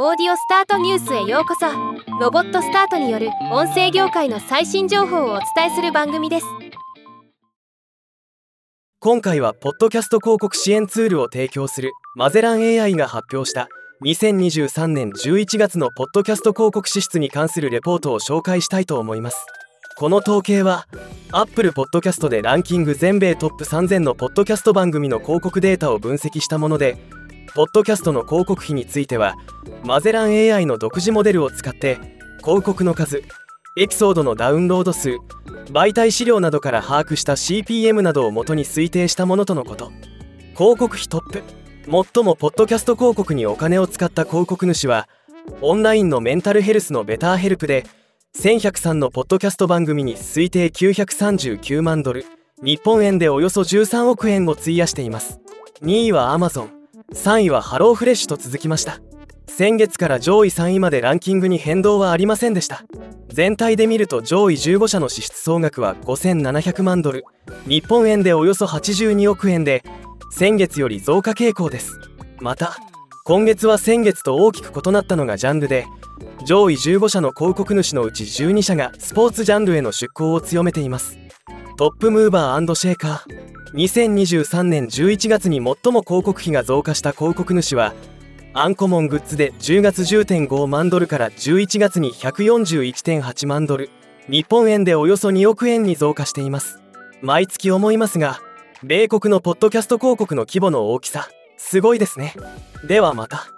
オーディオスタートニュースへようこそ。ロボットスタートによる音声業界の最新情報をお伝えする番組です。今回はポッドキャスト広告支援ツールを提供するマゼラン AI が発表した2023年11月のポッドキャスト広告支出に関するレポートを紹介したいと思います。この統計は Apple Podcast でランキング全米トップ3000のポッドキャスト番組の広告データを分析したものでポッドキャストの広告費についてはマゼラン AI の独自モデルを使って広告の数エピソードのダウンロード数媒体資料などから把握した CPM などを元に推定したものとのこと。広告費トップ最もポッドキャスト広告にお金を使った広告主はオンラインのメンタルヘルスのベターヘルプで1103のポッドキャスト番組に推定939万ドル日本円でおよそ13億円を費やしています。2位は Amazon 3位はハローフレッシュと続きました。先月から上位3位までランキングに変動はありませんでした。全体で見ると上位15社の支出総額は5700万ドル。日本円でおよそ82億円で先月より増加傾向です。また今月は先月と大きく異なったのがジャンルで上位15社の広告主のうち12社がスポーツジャンルへの出向を強めています。トップムーバーシェーカー。2023年11月に最も広告費が増加した広告主はアンコモングッズで10月10.5万ドルから11月に141.8万ドル日本円でおよそ2億円に増加しています。毎月思いますが米国のポッドキャスト広告の規模の大きさすごいですね。ではまた。